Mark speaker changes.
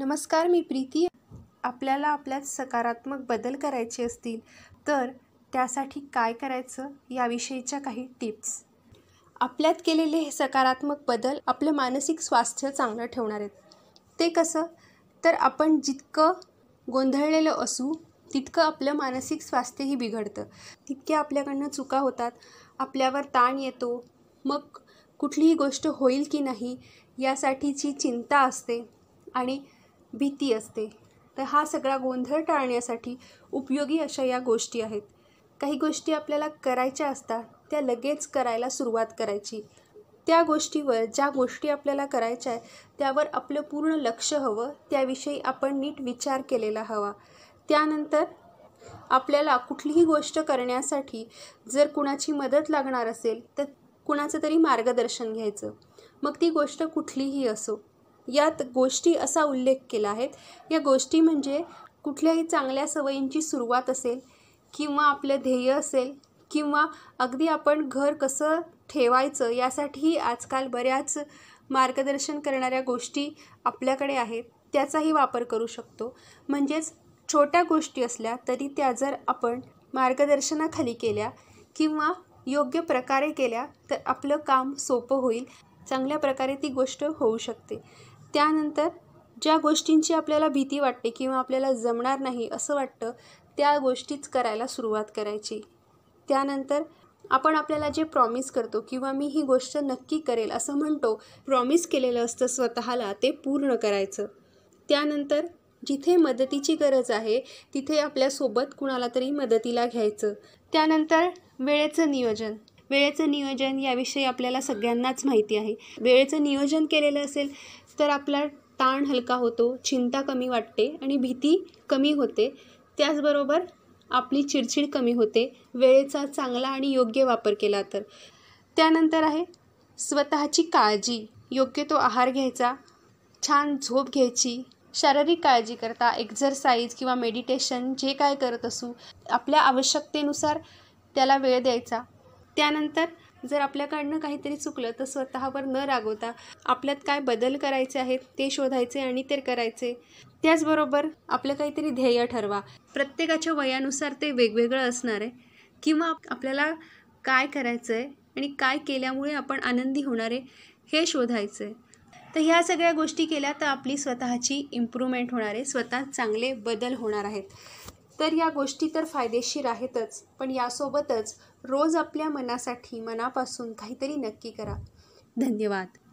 Speaker 1: नमस्कार मी प्रीती. आपल्याला आपल्यात सकारात्मक बदल करायचे असतील तर त्यासाठी काय करायचं याविषयीच्या काही टिप्स. आपल्यात केलेले हे सकारात्मक बदल आपलं मानसिक स्वास्थ्य चांगलं ठेवणार आहेत. ते कसं? तर आपण जितकं गोंधळलेलं असू तितकं आपलं मानसिक स्वास्थ्यही बिघडतं. तितक्या आपल्याकडनं चुका होतात आपल्यावर ताण येतो मग कुठलीही गोष्ट होईल की नाही यासाठीची चिंता असते आणि भीती असते. तर हा सगळा गोंधळ टाळण्यासाठी उपयोगी अशा या गोष्टी आहेत. काही गोष्टी आपल्याला करायच्या असतात त्या लगेच करायला सुरुवात करायची. त्या गोष्टीवर ज्या गोष्टी आपल्याला करायच्या आहे त्यावर आपलं पूर्ण लक्ष हवं त्याविषयी आपण नीट विचार केलेला हवा. त्यानंतर आपल्याला कुठलीही गोष्ट करण्यासाठी जर कुणाची मदत लागणार असेल तर कुणाचं तरी मार्गदर्शन घ्यायचं. मग ती गोष्ट कुठलीही असो. यात गोष्टी असा उल्लेख केला आहे. या गोष्टी म्हणजे कुठल्याही चांगल्या सवयींची सुरुवात असेल किंवा आपलं ध्येय असेल किंवा अगदी आपण घर कसं ठेवायचं यासाठीही आजकाल बऱ्याच मार्गदर्शन करणाऱ्या गोष्टी आपल्याकडे आहेत. त्याचाही वापर करू शकतो. म्हणजेच छोट्या गोष्टी असल्या तरी त्या जर आपण मार्गदर्शनाखाली केल्या किंवा योग्य प्रकारे केल्या तर आपलं काम सोपं होईल. चांगल्या प्रकारे ती गोष्ट होऊ शकते. त्यानंतर ज्या गोष्टींची आपल्याला भीती वाटते किंवा आपल्याला जमणार नाही असं वाटतं त्या गोष्टीच करायला सुरुवात करायची. त्यानंतर आपण आपल्याला जे प्रॉमिस करतो किंवा मी ही गोष्ट नक्की करेल असं म्हणतो प्रॉमिस केलेलं असतं स्वतःला ते पूर्ण करायचं. त्यानंतर जिथे मदतीची गरज आहे तिथे आपल्यासोबत कुणाला तरी मदतीला घ्यायचं. त्यानंतर वेळेचं नियोजन. वेळेचं नियोजन याविषयी आपल्याला सगळ्यांनाच माहिती आहे. वेळेचं नियोजन केलेलं असेल तर आपला ताण हलका होतो चिंता कमी वाटते आणि भीती कमी होते. त्याचबरोबर आपली चिडचिड कमी होते. वेळेचा चांगला आणि योग्य वापर केला तर. त्यानंतर आहे स्वतःची काळजी. योग्य तो आहार घ्यायचा छान झोप घ्यायची शारीरिक काळजी करता एक्झरसाईज किंवा मेडिटेशन जे काय करत असू आपल्या आवश्यकतेनुसार त्याला वेळ द्यायचा. त्यानंतर जर आपल्याकडनं काहीतरी चुकलं तर स्वतःवर न रागवता आपल्यात काय बदल करायचे आहेत ते शोधायचे आणि ते करायचे. त्याचबरोबर आपलं काहीतरी ध्येय ठरवा. प्रत्येकाच्या वयानुसार ते वेगवेगळं असणार आहे. किंवा आपल्याला काय करायचं आहे आणि काय केल्यामुळे आपण आनंदी होणार आहे हे शोधायचं आहे तर ह्या सगळ्या गोष्टी केल्या तर आपली स्वतःची इम्प्रूव्हमेंट होणार आहे. स्वतः चांगले बदल होणार आहेत. तर या गोष्टी तर फायदेशीर आहेतच पण यासोबतच रोज आपल्या मनासाठी मनापासून काहीतरी नक्की करा. धन्यवाद.